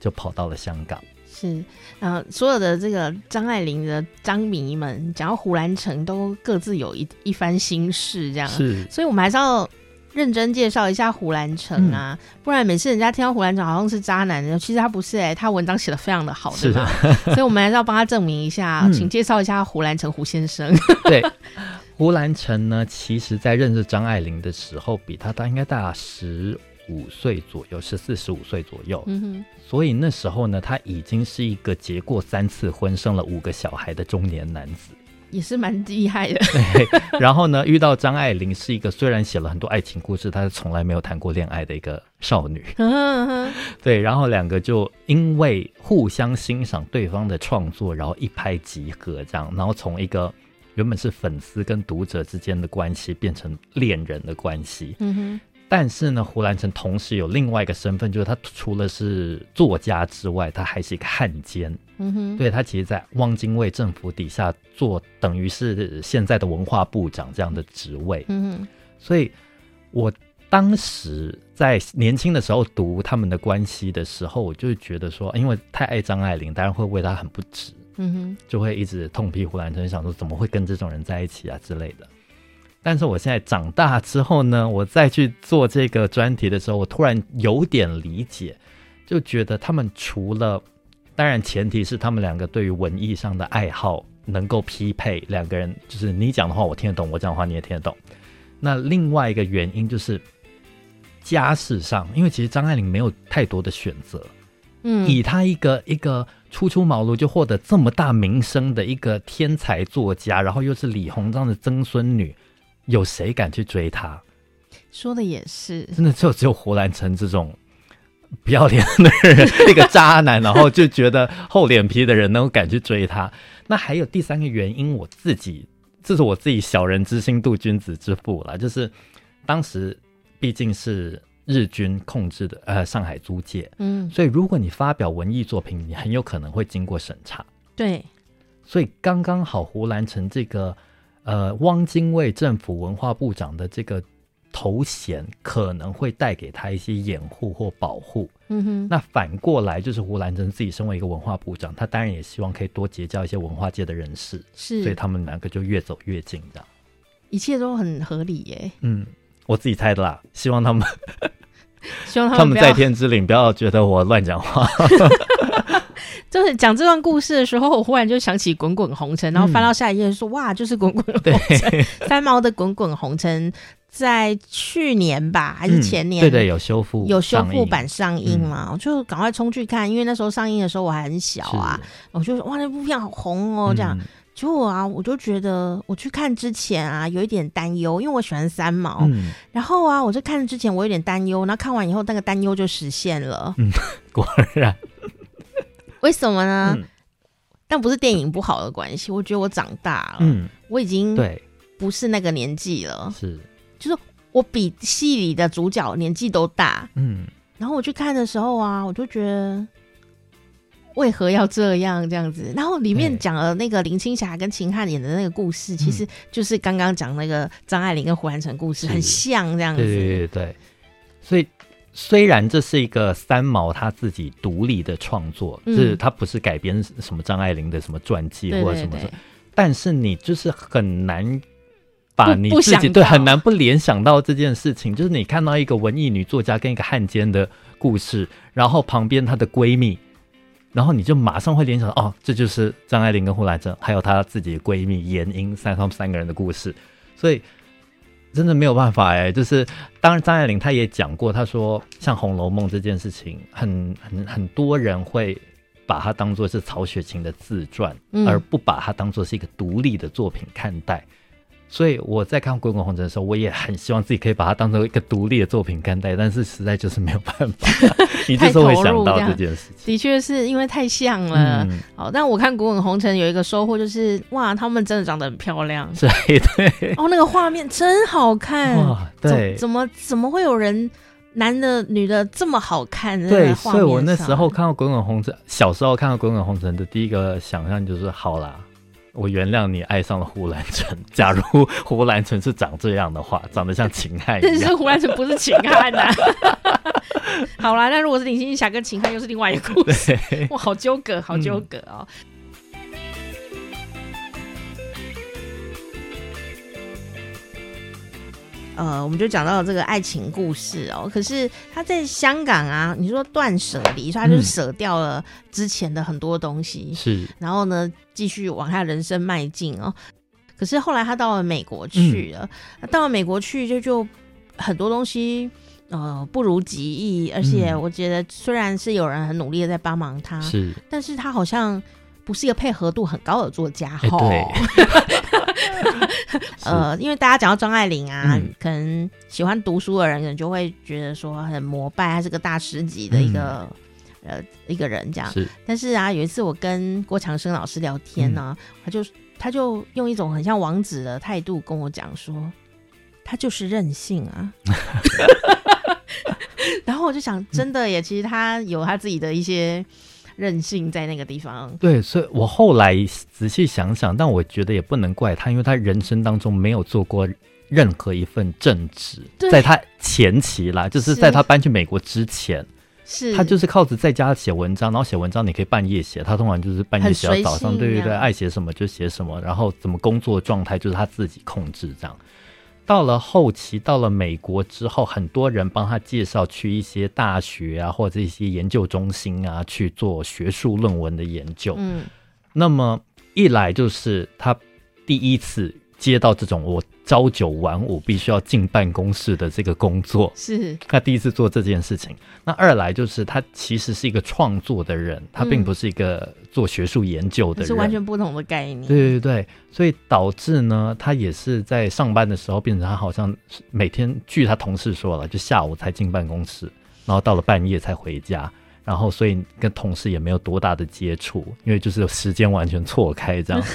[SPEAKER 2] 就跑到了香港。
[SPEAKER 1] 是。然后所有的这个张爱玲的张迷们，讲到胡兰成，都各自有一一番心事，这样。
[SPEAKER 2] 是。所
[SPEAKER 1] 以我们还是要。认真介绍一下胡兰成啊，嗯、不然每次人家听到胡兰成好像是渣男的，其实他不是哎、欸，他文章写的非常的好，是的？所以我们还是要帮他证明一下，嗯、请介绍一下胡兰成胡先生。
[SPEAKER 2] 对，胡兰成呢，其实在认识张爱玲的时候，比他大应该大十五岁左右，十四十五岁左右。嗯哼，所以那时候呢，他已经是一个结过三次婚、生了五个小孩的中年男子。
[SPEAKER 1] 也是蛮厉害的。
[SPEAKER 2] 对，然后呢，遇到张爱玲是一个虽然写了很多爱情故事，但是从来没有谈过恋爱的一个少女。对，然后两个就因为互相欣赏对方的创作，然后一拍即合，这样，然后从一个原本是粉丝跟读者之间的关系变成恋人的关系。嗯哼。但是呢，胡兰成同时有另外一个身份，就是他除了是作家之外，他还是一个汉奸。嗯哼，对，他其实，在汪精卫政府底下做，等于是现在的文化部长这样的职位。嗯哼，所以我当时在年轻的时候读他们的关系的时候，我就觉得说，因为太爱张爱玲，当然会为他很不值。嗯哼，就会一直痛批胡兰成，想说怎么会跟这种人在一起啊之类的。但是我现在长大之后呢，我再去做这个专题的时候，我突然有点理解，就觉得他们除了，当然前提是他们两个对于文艺上的爱好能够匹配，两个人就是你讲的话我听得懂，我讲的话你也听得懂。那另外一个原因就是家世上，因为其实张爱玲没有太多的选择，嗯，以她一个一个初出茅庐就获得这么大名声的一个天才作家，然后又是李鸿章的曾孙女。有谁敢去追她？
[SPEAKER 1] 说的也是，
[SPEAKER 2] 真的就只有胡兰成这种不要脸的人，一个渣男，然后就觉得厚脸皮的人能够敢去追他。那还有第三个原因，我自己这是我自己小人之心度君子之腹了，就是当时毕竟是日军控制的呃上海租界，嗯，所以如果你发表文艺作品，你很有可能会经过审查。
[SPEAKER 1] 对，
[SPEAKER 2] 所以刚刚好胡兰成这个。呃，汪精卫政府文化部长的这个头衔可能会带给他一些掩护或保护。嗯哼，那反过来就是胡兰成自己身为一个文化部长，他当然也希望可以多结交一些文化界的人士。是，所以他们两个就越走越近，这样
[SPEAKER 1] 一切都很合理耶。
[SPEAKER 2] 嗯，我自己猜的啦，希望他们，
[SPEAKER 1] 希望他
[SPEAKER 2] 们，在天之灵不要觉得我乱讲话。
[SPEAKER 1] 就是讲这段故事的时候，我忽然就想起《滚滚红尘》，然后翻到下一页说：“嗯、哇，就是滚滚红尘。对” 三毛的《滚滚红尘》在去年吧，还是前年？嗯、对对，有修复，
[SPEAKER 2] 有
[SPEAKER 1] 修复版上映嘛？嗯、我就赶快冲去看，因为那时候上映的时候我还很小啊。我就说：“哇，那部片好红哦！”这样，结果、嗯、啊，我就觉得我去看之前啊，有一点担忧，因为我喜欢三毛。嗯、然后啊，我在看之前我有点担忧，然后看完以后那个担忧就实现了。
[SPEAKER 2] 嗯，果然。
[SPEAKER 1] 为什么呢？嗯、但不是电影不好的关系，我觉得我长大了，嗯，我已经对不是那个年纪了，
[SPEAKER 2] 是，
[SPEAKER 1] 就是我比戏里的主角年纪都大，
[SPEAKER 2] 嗯，
[SPEAKER 1] 然后我去看的时候啊，我就觉得为何要这样这样子？然后里面讲了那个林青霞跟秦汉演的那个故事，其实就是刚刚讲那个张爱玲跟胡兰成故事，很像这样子。
[SPEAKER 2] 对对对对，所以。虽然这是一个三毛他自己独立的创作，嗯、是他不是改编什么张爱玲的什么传记或者什么，但是你就是很难把你自己对很难不联想到这件事情，就是你看到一个文艺女作家跟一个汉奸的故事，然后旁边她的闺蜜，然后你就马上会联想到哦，这就是张爱玲跟胡兰成还有她自己的闺蜜闫英三他们三个人的故事，所以。真的没有办法哎，就是当然张爱玲她也讲过，她说像《红楼梦》这件事情，很很很多人会把它当做是曹雪芹的自传，嗯、而不把它当做是一个独立的作品看待。所以我在看《滚滚红尘》的时候，我也很希望自己可以把它当做一个独立的作品看待，但是实在就是没有办法。你就是会想到这件事情，
[SPEAKER 1] 的确是因为太像了。嗯、好，但我看《滚滚红尘》有一个收获就是，哇，他们真的长得很漂亮。
[SPEAKER 2] 对对。
[SPEAKER 1] 哦，那个画面真好看。
[SPEAKER 2] 哇，对。
[SPEAKER 1] 怎么怎么会有人男的女的这么好看？
[SPEAKER 2] 对，所以我那时候看到《滚滚红尘》，小时候看到《滚滚红尘》的第一个想象就是，好啦。我原谅你爱上了胡兰成。假如胡兰成是长这样的话，长得像秦汉一样，但
[SPEAKER 1] 是胡兰成不是秦汉呐、啊。好啦，那如果是林青霞跟秦汉，又是另外一个故事。哇，好纠葛，好纠葛哦。嗯呃，我们就讲到了这个爱情故事哦。可是他在香港啊，你说断舍离，说他就是舍掉了之前的很多东西，是、嗯，然后呢，继续往他人生迈进哦。可是后来他到了美国去了，嗯、到了美国去就就很多东西呃不如己意，而且我觉得虽然是有人很努力的在帮忙他，是，但是他好像。不是一个配合度很高的作家哈。对，呃，因为大家讲到张爱玲啊，嗯、可能喜欢读书的人可能就会觉得说很膜拜，她是个大师级的一个、嗯、呃一个人这样。是，但是啊，有一次我跟郭强生老师聊天呢、啊，嗯、他就他就用一种很像王子的态度跟我讲说，他就是任性啊。然后我就想，真的耶，其实他有他自己的一些。任性在那个地方，
[SPEAKER 2] 对，所以我后来仔细想想，但我觉得也不能怪他，因为他人生当中没有做过任何一份正职，在他前期啦，就是。在他搬去美国之前，是。他就是靠着在家写文章，然后写文章你可以半夜写，他通常就是半夜写到早上，对对对，爱写什么就写什么，然后怎么工作状态就是他自己控制这样。到了后期，到了美国之后，很多人帮他介绍去一些大学啊，或者一些研究中心啊去做学术论文的研究。嗯，那么一来就是他第一次。接到这种我朝九晚五必须要进办公室的这个工作，是他第一次做这件事情。那二来就是他其实是一个创作的人，他并不是一个做学术研究的人，嗯、是完全不同的概念。对对对，所以导致呢，他也是在上班的时候变成他好像每天，据他同事说了，就下午才进办公室，然后到了半夜才回家，然后所以跟同事也没有多大的接触，因为就是时间完全错开这样。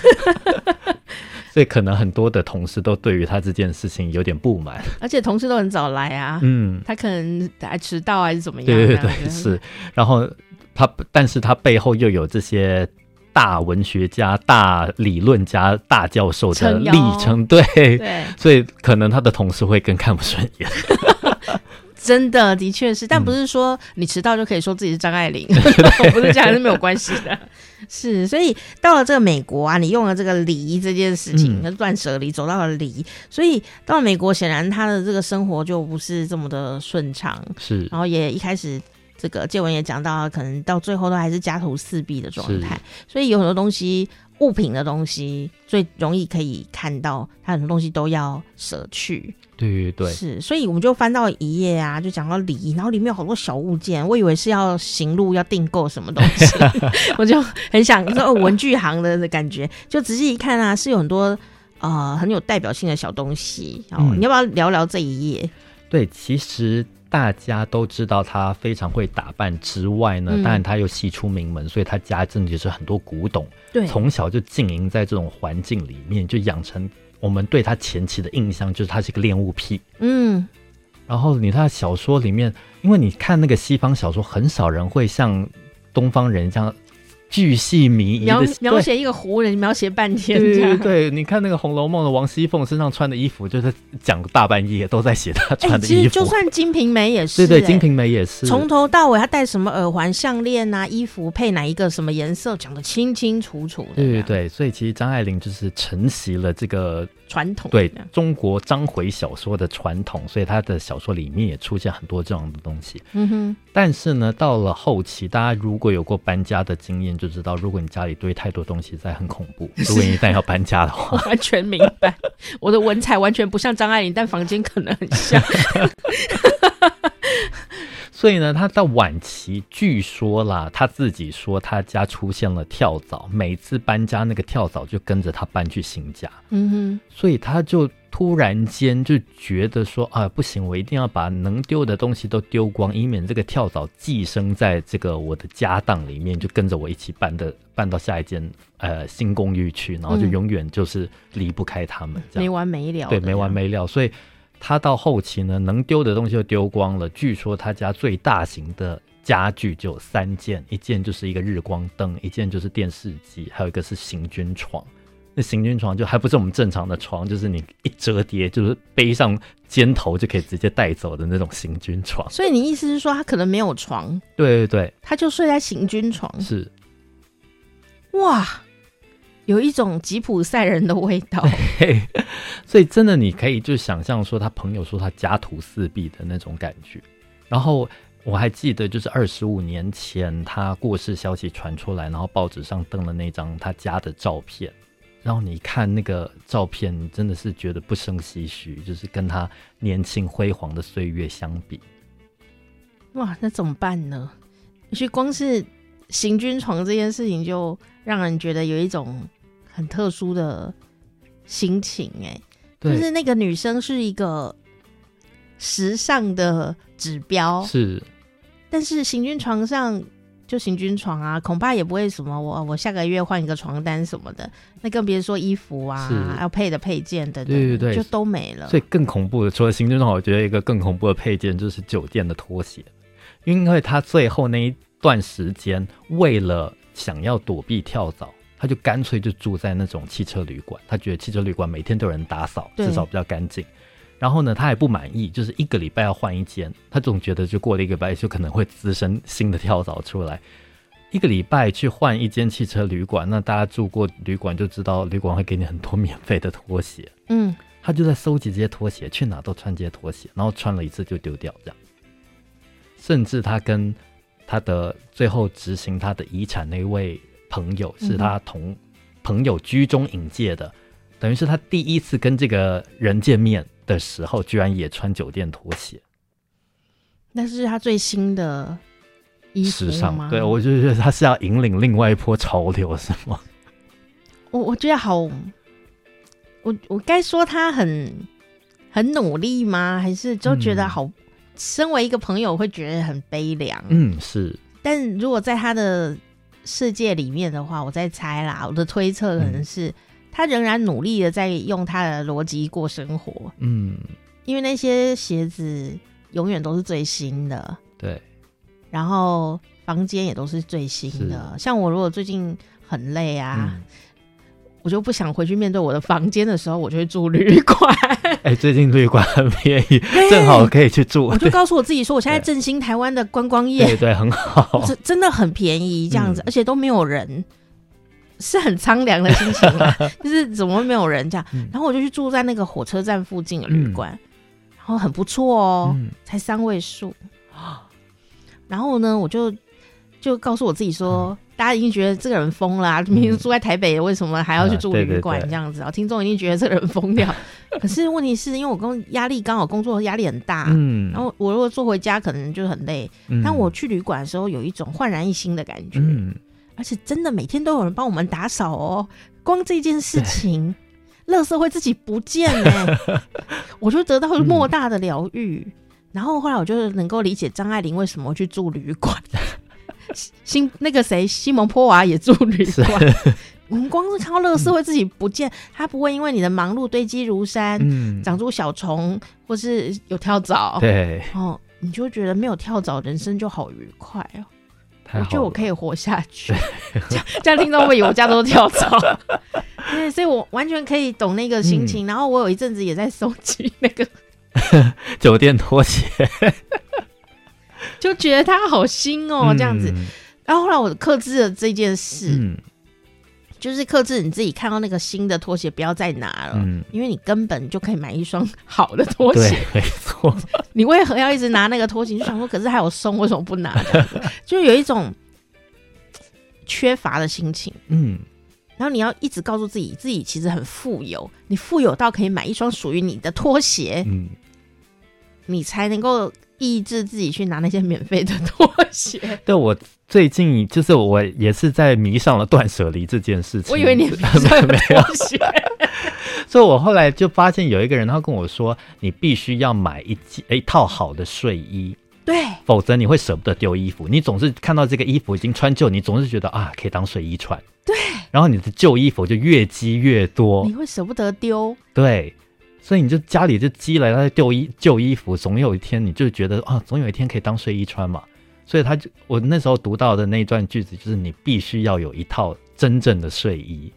[SPEAKER 2] 所以可能很多的同事都对于他这件事情有点不满，而且同事都很早来啊，嗯，他可能还迟到还是怎么样？对对对，是。然后他，但是他背后又有这些大文学家、大理论家、大教授的历程，对对，所以可能他的同事会更看不顺眼。真的，的确是，但不是说你迟到就可以说自己是张爱玲，嗯、不是这样，是没有关系的。是，所以到了这个美国啊，你用了这个离这件事情，断舍离走到了离，所以到了美国，显然他的这个生活就不是这么的顺畅。是，然后也一开始这个借文也讲到，可能到最后都还是家徒四壁的状态，所以有很多东西。物品的东西最容易可以看到，他很多东西都要舍去。对对对，是，所以我们就翻到一页啊，就讲到礼，然后里面有好多小物件，我以为是要行路要订购什么东西，我就很想说哦，文具行的感觉，就仔细一看啊，是有很多呃很有代表性的小东西。哦，嗯，你要不要聊聊这一页？对，其实。大家都知道他非常会打扮之外呢，嗯、当然他又喜出名门，所以他家真的就是很多古董。对，从小就经营在这种环境里面，就养成我们对他前期的印象就是他是一个恋物癖，
[SPEAKER 1] 嗯，
[SPEAKER 2] 然后你看小说里面，因为你看那个西方小说，很少人会像东方人这样。巨细靡遗的
[SPEAKER 1] 描描写一个胡人，描写半天。
[SPEAKER 2] 对对对，你看那个《红楼梦》的王熙凤身上穿的衣服，就是讲大半夜都在写她穿的衣服。
[SPEAKER 1] 其实就算《金瓶梅》也是，
[SPEAKER 2] 对对，《金瓶梅》也是，
[SPEAKER 1] 从头到尾她戴什么耳环、项链啊，衣服配哪一个什么颜色，讲的清清楚楚的。
[SPEAKER 2] 对对对，所以其实张爱玲就是承袭了这个。
[SPEAKER 1] 传统
[SPEAKER 2] 对中国章回小说的传统，所以他的小说里面也出现很多这样的东西。
[SPEAKER 1] 嗯哼。
[SPEAKER 2] 但是呢，到了后期，大家如果有过搬家的经验，就知道，如果你家里堆太多东西，在很恐怖。如果你一旦要搬家的话，
[SPEAKER 1] 我 完全明白。我的文采完全不像张爱玲，但房间可能很像。
[SPEAKER 2] 所以呢，他到晚期，据说啦，他自己说他家出现了跳蚤，每次搬家那个跳蚤就跟着他搬去新家。
[SPEAKER 1] 嗯哼，
[SPEAKER 2] 所以他就突然间就觉得说啊，不行，我一定要把能丢的东西都丢光，以免这个跳蚤寄生在这个我的家当里面，就跟着我一起搬的搬到下一间呃新公寓去，然后就永远就是离不开他们，这样，
[SPEAKER 1] 没完没了。
[SPEAKER 2] 对，没完没了，所以。他到后期呢，能丢的东西就丢光了。据说他家最大型的家具就有三件，一件就是一个日光灯，一件就是电视机，还有一个是行军床。那行军床就还不是我们正常的床，就是你一折叠，就是背上肩头就可以直接带走的那种行军床。
[SPEAKER 1] 所以你意思是说，他可能没有床？
[SPEAKER 2] 对对对，
[SPEAKER 1] 他就睡在行军床。
[SPEAKER 2] 是，
[SPEAKER 1] 哇。有一种吉普赛人的味道，
[SPEAKER 2] 所以真的你可以就想象说，他朋友说他家徒四壁的那种感觉。然后我还记得，就是二十五年前他过世消息传出来，然后报纸上登了那张他家的照片。然后你看那个照片，你真的是觉得不胜唏嘘，就是跟他年轻辉煌的岁月相比。
[SPEAKER 1] 哇，那怎么办呢？其实光是行军床这件事情，就让人觉得有一种。很特殊的心情哎、欸，就是那个女生是一个时尚的指标，
[SPEAKER 2] 是，
[SPEAKER 1] 但是行军床上就行军床啊，恐怕也不会什么我我下个月换一个床单什么的，那更别说衣服啊，要配的配件等等，对对对，就都没了。
[SPEAKER 2] 所以更恐怖的，除了行军床，我觉得一个更恐怖的配件就是酒店的拖鞋，因为他最后那一段时间为了想要躲避跳蚤。他就干脆就住在那种汽车旅馆，他觉得汽车旅馆每天都有人打扫，至少比较干净。然后呢，他还不满意，就是一个礼拜要换一间，他总觉得就过了一个礼拜就可能会滋生新的跳蚤出来。一个礼拜去换一间汽车旅馆，那大家住过旅馆就知道，旅馆会给你很多免费的拖鞋。
[SPEAKER 1] 嗯，
[SPEAKER 2] 他就在收集这些拖鞋，去哪都穿这些拖鞋，然后穿了一次就丢掉，这样。甚至他跟他的最后执行他的遗产那位。朋友是他同朋友居中引介的，嗯、等于是他第一次跟这个人见面的时候，居然也穿酒店拖鞋。
[SPEAKER 1] 那是他最新的衣服吗？
[SPEAKER 2] 时尚，对，我就觉得他是要引领另外一波潮流，是吗？
[SPEAKER 1] 我我觉得好，我我该说他很很努力吗？还是就觉得好？嗯、身为一个朋友，会觉得很悲凉。
[SPEAKER 2] 嗯，是。
[SPEAKER 1] 但如果在他的世界里面的话，我在猜啦，我的推测可能是、嗯、他仍然努力的在用他的逻辑过生活。
[SPEAKER 2] 嗯，
[SPEAKER 1] 因为那些鞋子永远都是最新的，
[SPEAKER 2] 对。
[SPEAKER 1] 然后房间也都是最新的。像我如果最近很累啊。嗯我就不想回去面对我的房间的时候，我就会住旅馆。
[SPEAKER 2] 哎、欸，最近旅馆很便宜，正好可以去住。
[SPEAKER 1] 我就告诉我自己说，我现在振兴台湾的观光业，
[SPEAKER 2] 对对，很好，
[SPEAKER 1] 真真的很便宜，这样子，嗯、而且都没有人，是很苍凉的心情啊。就是怎么会没有人这样？嗯、然后我就去住在那个火车站附近的旅馆，嗯、然后很不错哦，嗯、才三位数。然后呢，我就就告诉我自己说。嗯大家已经觉得这个人疯了啊！明明住在台北，为什么还要去住旅馆这样子啊？听众一定觉得这个人疯掉。可是问题是因为我工压力刚好工作压力很大，嗯，然后我如果坐回家可能就很累。但我去旅馆的时候有一种焕然一新的感觉，嗯，而且真的每天都有人帮我们打扫哦。光这件事情，垃圾会自己不见呢，我就得到了莫大的疗愈。然后后来我就能够理解张爱玲为什么去住旅馆。新那个谁，西蒙波娃也住旅馆，我们光是看到垃圾会自己不见，它、嗯、不会因为你的忙碌堆积如山，嗯，长出小虫，或是有跳蚤，
[SPEAKER 2] 对，
[SPEAKER 1] 哦，你就觉得没有跳蚤，人生就好愉快哦。我觉得我可以活下去，这样听到会以为我家都是跳蚤。对，所以我完全可以懂那个心情。嗯、然后我有一阵子也在收集那个
[SPEAKER 2] 酒店拖鞋，
[SPEAKER 1] 就觉得它好新哦，这样子。嗯、然后后来我克制了这件事。嗯就是克制你自己看到那个新的拖鞋不要再拿了，嗯，因为你根本就可以买一双好的拖鞋，
[SPEAKER 2] 没错。
[SPEAKER 1] 你为何要一直拿那个拖鞋？你就想说，可是还有松，为什么不拿？就有一种缺乏的心情，嗯。然后你要一直告诉自己，自己其实很富有，你富有到可以买一双属于你的拖鞋，嗯，你才能够。抑制自己去拿那些免费的拖鞋。
[SPEAKER 2] 对，我最近就是我也是在迷上了断舍离这件事情。
[SPEAKER 1] 我以为你迷上了拖鞋，
[SPEAKER 2] 所以我后来就发现有一个人，他跟我说：“你必须要买一一套好的睡衣，
[SPEAKER 1] 对，
[SPEAKER 2] 否则你会舍不得丢衣服。你总是看到这个衣服已经穿旧，你总是觉得啊，可以当睡衣穿，
[SPEAKER 1] 对。
[SPEAKER 2] 然后你的旧衣服就越积越多，
[SPEAKER 1] 你会舍不得丢，
[SPEAKER 2] 对。”所以你就家里就积累了旧衣旧衣服，总有一天你就觉得啊，总有一天可以当睡衣穿嘛。所以他就我那时候读到的那一段句子，就是你必须要有一套真正的睡衣，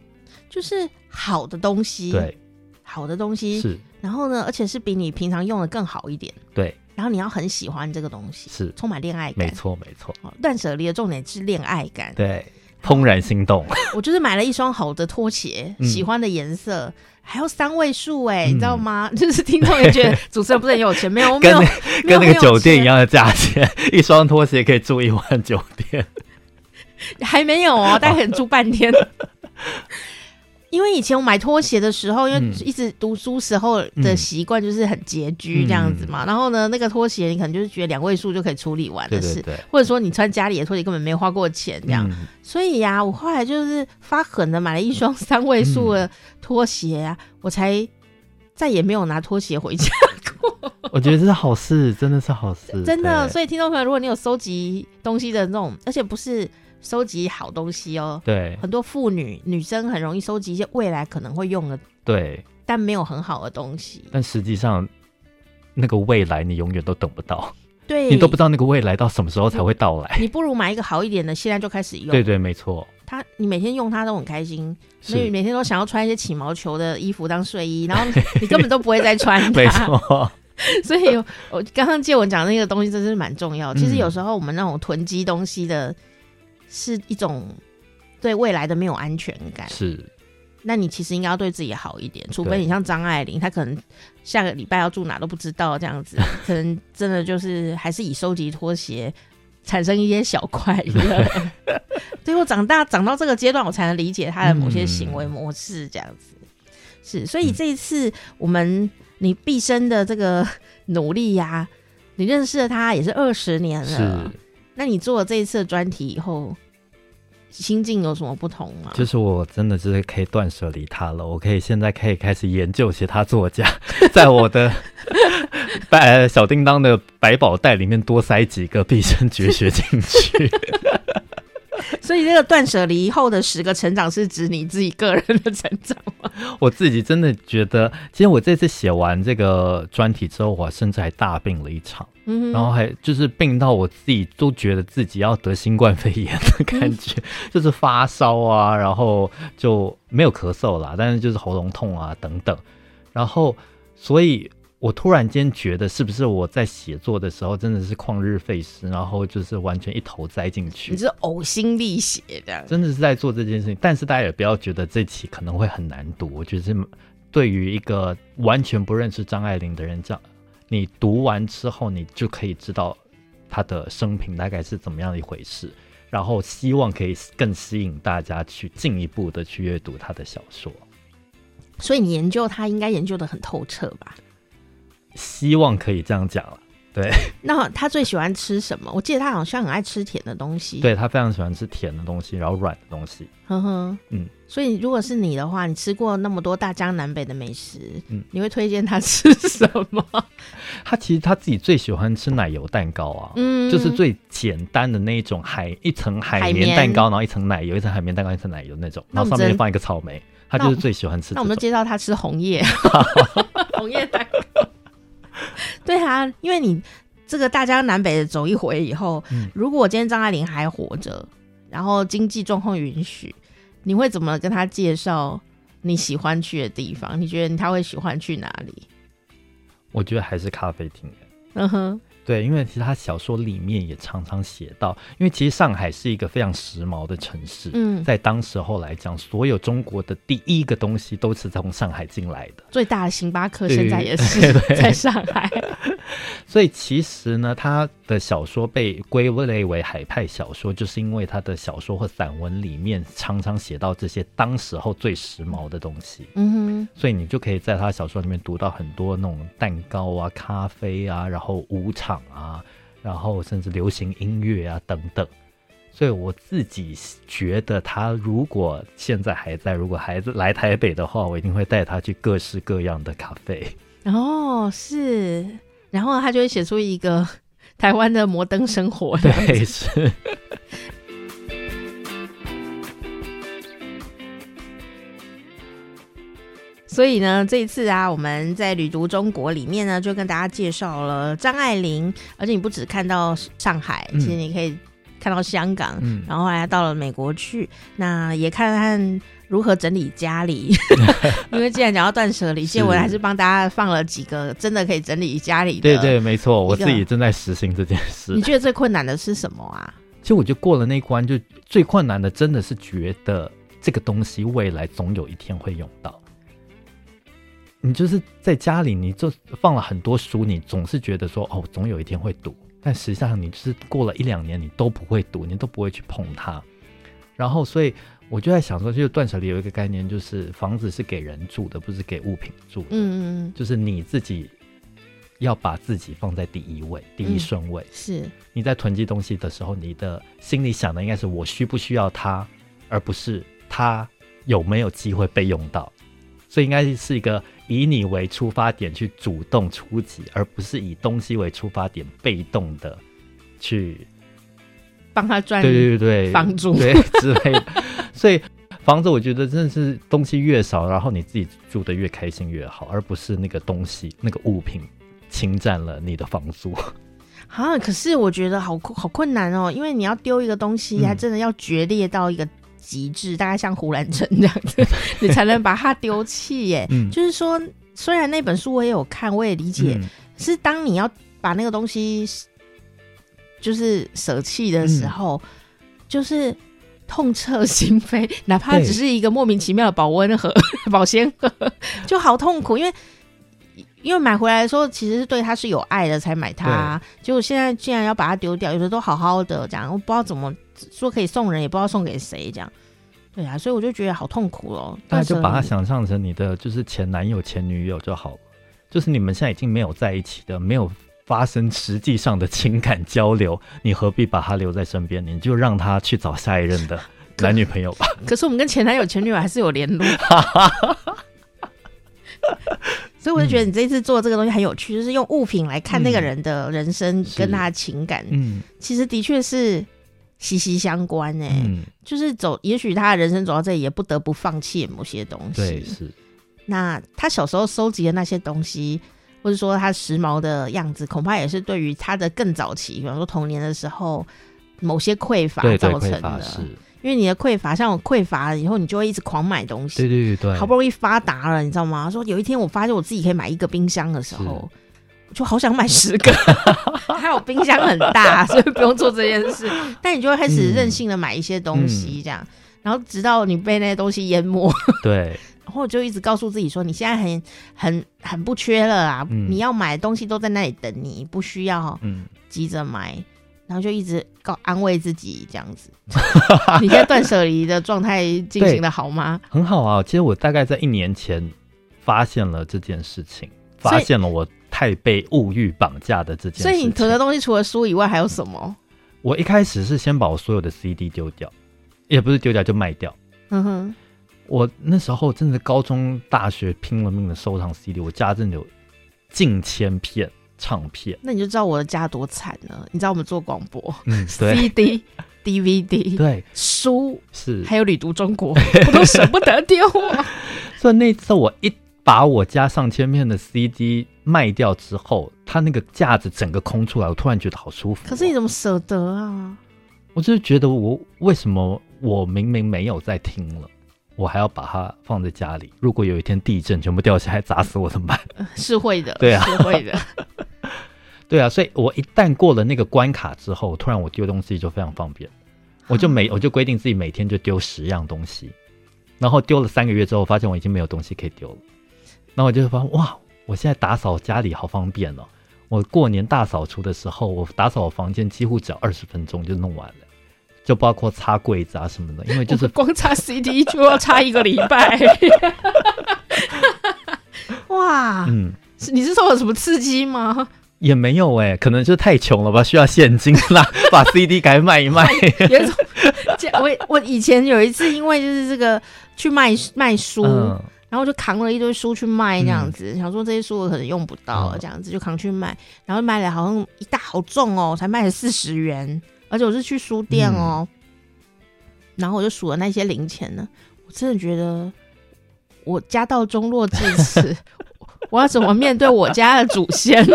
[SPEAKER 1] 就是好的东西，
[SPEAKER 2] 对，
[SPEAKER 1] 好的东西
[SPEAKER 2] 是。
[SPEAKER 1] 然后呢，而且是比你平常用的更好一点，
[SPEAKER 2] 对。
[SPEAKER 1] 然后你要很喜欢这个东西，
[SPEAKER 2] 是
[SPEAKER 1] 充满恋爱感，
[SPEAKER 2] 没错没错。
[SPEAKER 1] 断舍离的重点是恋爱感，
[SPEAKER 2] 对，怦然心动。
[SPEAKER 1] 我就是买了一双好的拖鞋，嗯、喜欢的颜色。还要三位数哎，你知道吗？嗯、就是听众也觉得 主持人不是很有钱，没有，没有，
[SPEAKER 2] 跟那个酒店一样的价钱，一双拖鞋可以住一晚酒店，
[SPEAKER 1] 还没有哦，大概住半天。因为以前我买拖鞋的时候，因为一直读书时候的习惯就是很拮据这样子嘛。嗯、然后呢，那个拖鞋你可能就是觉得两位数就可以处理完的事，对对对，或者说你穿家里的拖鞋根本没有花过钱这样。嗯、所以呀、啊，我后来就是发狠的买了一双三位数的拖鞋啊，嗯、我才再也没有拿拖鞋回家过。
[SPEAKER 2] 我觉得这是好事，真的是好事，
[SPEAKER 1] 真的。所以听众朋友，如果你有收集东西的那种，而且不是。收集好东西哦，
[SPEAKER 2] 对，
[SPEAKER 1] 很多妇女女生很容易收集一些未来可能会用的，
[SPEAKER 2] 对，
[SPEAKER 1] 但没有很好的东西。
[SPEAKER 2] 但实际上，那个未来你永远都等不到，
[SPEAKER 1] 对，
[SPEAKER 2] 你都不知道那个未来到什么时候才会到来。
[SPEAKER 1] 你不如买一个好一点的，现在就开始用。
[SPEAKER 2] 对对，没错。
[SPEAKER 1] 它，你每天用它都很开心，所以每天都想要穿一些起毛球的衣服当睡衣，然后你根本都不会再穿它。
[SPEAKER 2] 没错。
[SPEAKER 1] 所以我刚刚借我讲那个东西，真是蛮重要。其实有时候我们那种囤积东西的。是一种对未来的没有安全感。
[SPEAKER 2] 是，
[SPEAKER 1] 那你其实应该要对自己好一点，除非你像张爱玲，她可能下个礼拜要住哪都不知道，这样子，可能真的就是还是以收集拖鞋产生一些小快乐。最后长大长到这个阶段，我才能理解他的某些行为模式，这样子。嗯、是，所以这一次我们你毕生的这个努力呀、啊，你认识了他也是二十年了。那你做了这一次的专题以后，心境有什么不同吗？
[SPEAKER 2] 就是我真的就是可以断舍离他了，我可以现在可以开始研究其他作家，在我的 百小叮当的百宝袋里面多塞几个毕生绝学进去。
[SPEAKER 1] 所以这个断舍离后的十个成长是指你自己个人的成长吗？
[SPEAKER 2] 我自己真的觉得，其实我这次写完这个专题之后，我甚至还大病了一场，然后还就是病到我自己都觉得自己要得新冠肺炎的感觉，嗯、就是发烧啊，然后就没有咳嗽啦，但是就是喉咙痛啊等等，然后所以。我突然间觉得，是不是我在写作的时候真的是旷日费时，然后就是完全一头栽进去？
[SPEAKER 1] 你是呕心沥血这样，
[SPEAKER 2] 真的是在做这件事情。但是大家也不要觉得这期可能会很难读。我觉得是对于一个完全不认识张爱玲的人，这样你读完之后，你就可以知道他的生平大概是怎么样的一回事。然后希望可以更吸引大家去进一步的去阅读他的小说。
[SPEAKER 1] 所以你研究他，应该研究的很透彻吧？
[SPEAKER 2] 希望可以这样讲了，对。
[SPEAKER 1] 那他最喜欢吃什么？我记得他好像很爱吃甜的东西。
[SPEAKER 2] 对，他非常喜欢吃甜的东西，然后软的东西。
[SPEAKER 1] 呵呵，嗯。所以如果是你的话，你吃过那么多大江南北的美食，嗯，你会推荐他吃什么？
[SPEAKER 2] 他其实他自己最喜欢吃奶油蛋糕啊，嗯，就是最简单的那一种海一层海绵蛋糕，然后一层奶油，一层海绵蛋糕，一层奶油那种，然后上面放一个草莓，他就是最喜欢吃。
[SPEAKER 1] 那我们就介绍他吃红叶，红叶蛋糕。对啊，因为你这个大江南北的走一回以后，嗯、如果今天张爱玲还活着，然后经济状况允许。你会怎么跟她介绍你喜欢去的地方？你觉得她会喜欢去哪里？
[SPEAKER 2] 我觉得还是咖啡厅。
[SPEAKER 1] 嗯哼。
[SPEAKER 2] 对，因为其实他小说里面也常常写到，因为其实上海是一个非常时髦的城市。嗯，在当时候来讲，所有中国的第一个东西都是从上海进来的。
[SPEAKER 1] 最大的星巴克现在也是在上海。
[SPEAKER 2] 所以其实呢，他的小说被归类为海派小说，就是因为他的小说或散文里面常常写到这些当时候最时髦的东西。嗯哼，所以你就可以在他小说里面读到很多那种蛋糕啊、咖啡啊，然后舞场。啊，然后甚至流行音乐啊等等，所以我自己觉得他如果现在还在，如果孩子来台北的话，我一定会带他去各式各样的咖啡。
[SPEAKER 1] 哦，是，然后他就会写出一个台湾的摩登生活。
[SPEAKER 2] 对，是。
[SPEAKER 1] 所以呢，这一次啊，我们在旅途中国里面呢，就跟大家介绍了张爱玲。而且你不只看到上海，嗯、其实你可以看到香港，嗯、然后还到了美国去，那也看看如何整理家里。因为既然讲到断舍离，谢文还是帮大家放了几个真的可以整理家里的。
[SPEAKER 2] 对对，没错，我自己正在实行这件事。
[SPEAKER 1] 你觉得最困难的是什么啊？
[SPEAKER 2] 其实我就过了那一关，就最困难的真的是觉得这个东西未来总有一天会用到。你就是在家里，你就放了很多书，你总是觉得说哦，总有一天会读，但实际上你就是过了一两年，你都不会读，你都不会去碰它。然后，所以我就在想说，就断舍离有一个概念，就是房子是给人住的，不是给物品住的。嗯嗯嗯，就是你自己要把自己放在第一位，第一顺位。
[SPEAKER 1] 嗯，是
[SPEAKER 2] 你在囤积东西的时候，你的心里想的应该是我需不需要它，而不是它有没有机会被用到。所以应该是一个以你为出发点去主动出击，而不是以东西为出发点被动的去
[SPEAKER 1] 帮他赚。
[SPEAKER 2] 对对对
[SPEAKER 1] 房租
[SPEAKER 2] 对 之类的。所以房子我觉得真的是东西越少，然后你自己住的越开心越好，而不是那个东西那个物品侵占了你的房租。
[SPEAKER 1] 啊，可是我觉得好好困难哦，因为你要丢一个东西，还真的要决裂到一个。极致，大概像胡兰成这样子，你才能把它丢弃耶。嗯、就是说，虽然那本书我也有看，我也理解，嗯、是当你要把那个东西就是舍弃的时候，嗯、就是痛彻心扉，哪怕只是一个莫名其妙的保温盒、保鲜盒，就好痛苦。因为因为买回来的时候，其实是对它是有爱的才买它，结果现在竟然要把它丢掉，有的都好好的这样，我不知道怎么。说可以送人，也不知道送给谁，这样，对啊，所以我就觉得好痛苦哦。
[SPEAKER 2] 那就把它想象成你的就是前男友、前女友就好了，就是你们现在已经没有在一起的，没有发生实际上的情感交流，你何必把他留在身边？你就让他去找下一任的 男女朋友吧。
[SPEAKER 1] 可，是我们跟前男友、前女友还是有联络，所以我就觉得你这次做这个东西很有趣，就是用物品来看那个人的人生跟他的情感，嗯，其实的确是。息息相关哎、欸，嗯、就是走，也许他的人生走到这里，也不得不放弃某些东西。
[SPEAKER 2] 对，是。
[SPEAKER 1] 那他小时候收集的那些东西，或者说他时髦的样子，恐怕也是对于他的更早期，比方说童年的时候某些匮乏造成的。是，因为你的匮乏，像我匮乏了以后，你就会一直狂买东西。
[SPEAKER 2] 对对对对。
[SPEAKER 1] 好不容易发达了，你知道吗？说有一天我发现我自己可以买一个冰箱的时候。就好想买十个，还有冰箱很大，所以不用做这件事。但你就会开始任性的买一些东西，这样，嗯、然后直到你被那些东西淹没。
[SPEAKER 2] 对，
[SPEAKER 1] 然后我就一直告诉自己说，你现在很、很、很不缺了啊！嗯、你要买的东西都在那里等你，不需要急着买。嗯、然后就一直告安慰自己这样子。你现在断舍离的状态进行的好吗？
[SPEAKER 2] 很好啊。其实我大概在一年前发现了这件事情，发现了我。太被物欲绑架的这件事。
[SPEAKER 1] 所以你囤的东西除了书以外还有什么？
[SPEAKER 2] 我一开始是先把我所有的 CD 丢掉，也不是丢掉就卖掉。嗯哼，我那时候真的高中、大学拼了命的收藏 CD，我家真的有近千片唱片。
[SPEAKER 1] 那你就知道我的家多惨了。你知道我们做广播，
[SPEAKER 2] 嗯
[SPEAKER 1] ，，CD、DVD，
[SPEAKER 2] 对，
[SPEAKER 1] 书
[SPEAKER 2] 是，
[SPEAKER 1] 还有旅读中国，我都舍不得丢啊。
[SPEAKER 2] 所以那次我一把我家上千片的 CD 卖掉之后，它那个架子整个空出来，我突然觉得好舒服哦。
[SPEAKER 1] 可是你怎么舍得啊？
[SPEAKER 2] 我就是觉得我为什么我明明没有在听了，我还要把它放在家里？如果有一天地震全部掉下来砸死我怎么办？
[SPEAKER 1] 是会的，
[SPEAKER 2] 对啊，
[SPEAKER 1] 是会的，
[SPEAKER 2] 对啊。所以我一旦过了那个关卡之后，突然我丢东西就非常方便，我就每我就规定自己每天就丢十样东西。然后丢了三个月之后，发现我已经没有东西可以丢了。然后我就发现哇，我现在打扫家里好方便哦！我过年大扫除的时候，我打扫我房间几乎只要二十分钟就弄完了，就包括擦柜子啊什么的。因为就是
[SPEAKER 1] 光擦 CD 就要擦一个礼拜。哇，嗯，你是受了什么刺激吗？
[SPEAKER 2] 也没有哎、欸，可能就是太穷了吧，需要现金啦，把 CD 该卖一卖。
[SPEAKER 1] 有一种，我我以前有一次，因为就是这个去卖卖书，嗯、然后就扛了一堆书去卖，这样子，嗯、想说这些书我可能用不到了，这样子就扛去卖，然后卖了好像一大好重哦，才卖了四十元，而且我是去书店哦，嗯、然后我就数了那些零钱呢，我真的觉得我家道中落至此，我要怎么面对我家的祖先？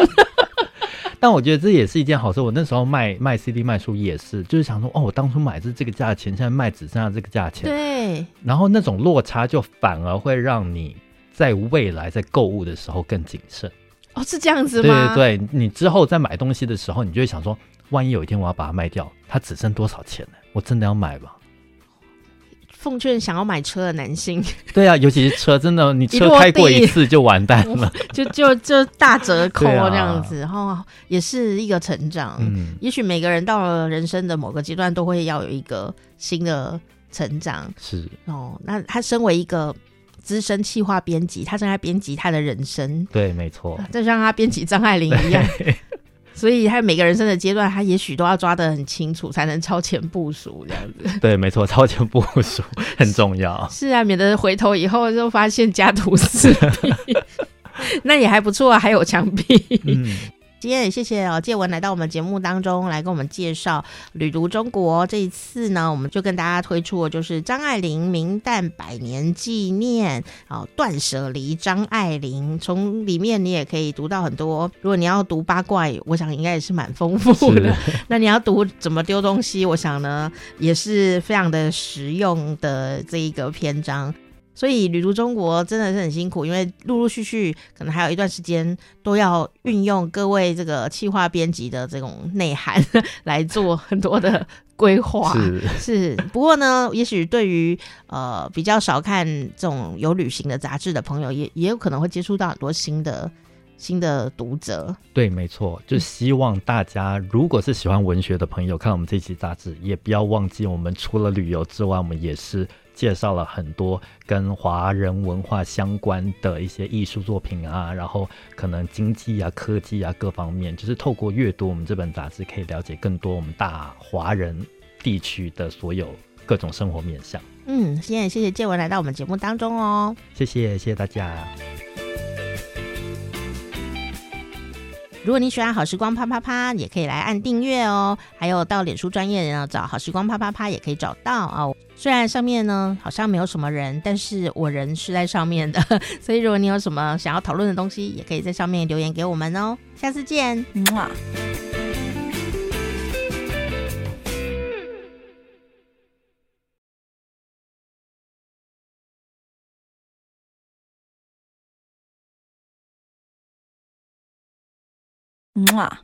[SPEAKER 2] 但我觉得这也是一件好事。我那时候卖卖 CD 卖书也是，就是想说，哦，我当初买是这个价钱，现在卖只剩下这个价钱。
[SPEAKER 1] 对。
[SPEAKER 2] 然后那种落差就反而会让你在未来在购物的时候更谨慎。
[SPEAKER 1] 哦，是这样子吗？
[SPEAKER 2] 对对对，你之后在买东西的时候，你就会想说，万一有一天我要把它卖掉，它只剩多少钱呢？我真的要买吗？
[SPEAKER 1] 奉劝想要买车的男性，
[SPEAKER 2] 对啊，尤其是车，真的，你车 开过一次就完蛋了，
[SPEAKER 1] 就就就大折扣 这样子，然后也是一个成长。嗯，也许每个人到了人生的某个阶段，都会要有一个新的成长。
[SPEAKER 2] 是
[SPEAKER 1] 哦，那他身为一个资深企划编辑，他正在编辑他的人生。
[SPEAKER 2] 对，没错，
[SPEAKER 1] 就像他编辑张爱玲一样。所以，他每个人生的阶段，他也许都要抓得很清楚，才能超前部署这样子。
[SPEAKER 2] 对，没错，超前部署很重要。
[SPEAKER 1] 是啊，免得回头以后就发现家徒四壁。那也还不错啊，还有墙壁。嗯。今天也谢谢哦，介文来到我们节目当中来跟我们介绍《旅途中国》。这一次呢，我们就跟大家推出的就是张爱玲冥诞百年纪念哦，断舍离张爱玲。从里面你也可以读到很多，如果你要读八卦，我想应该也是蛮丰富的。那你要读怎么丢东西，我想呢也是非常的实用的这一个篇章。所以旅途中国真的是很辛苦，因为陆陆续续可能还有一段时间都要运用各位这个企划编辑的这种内涵 来做很多的规划。是，是，不过呢，也许对于呃比较少看这种有旅行的杂志的朋友，也也有可能会接触到很多新的新的读者。
[SPEAKER 2] 对，没错，就希望大家如果是喜欢文学的朋友，看我们这期杂志，也不要忘记我们除了旅游之外，我们也是。介绍了很多跟华人文化相关的一些艺术作品啊，然后可能经济啊、科技啊各方面，就是透过阅读我们这本杂志，可以了解更多我们大华人地区的所有各种生活面向。
[SPEAKER 1] 嗯，今天也谢谢建文来到我们节目当中哦，
[SPEAKER 2] 谢谢，谢谢大家。
[SPEAKER 1] 如果你喜欢好时光啪啪啪，也可以来按订阅哦。还有到脸书专业呢，找好时光啪啪啪也可以找到哦。虽然上面呢好像没有什么人，但是我人是在上面的，所以如果你有什么想要讨论的东西，也可以在上面留言给我们哦。下次见，哇。
[SPEAKER 3] 嗯啊。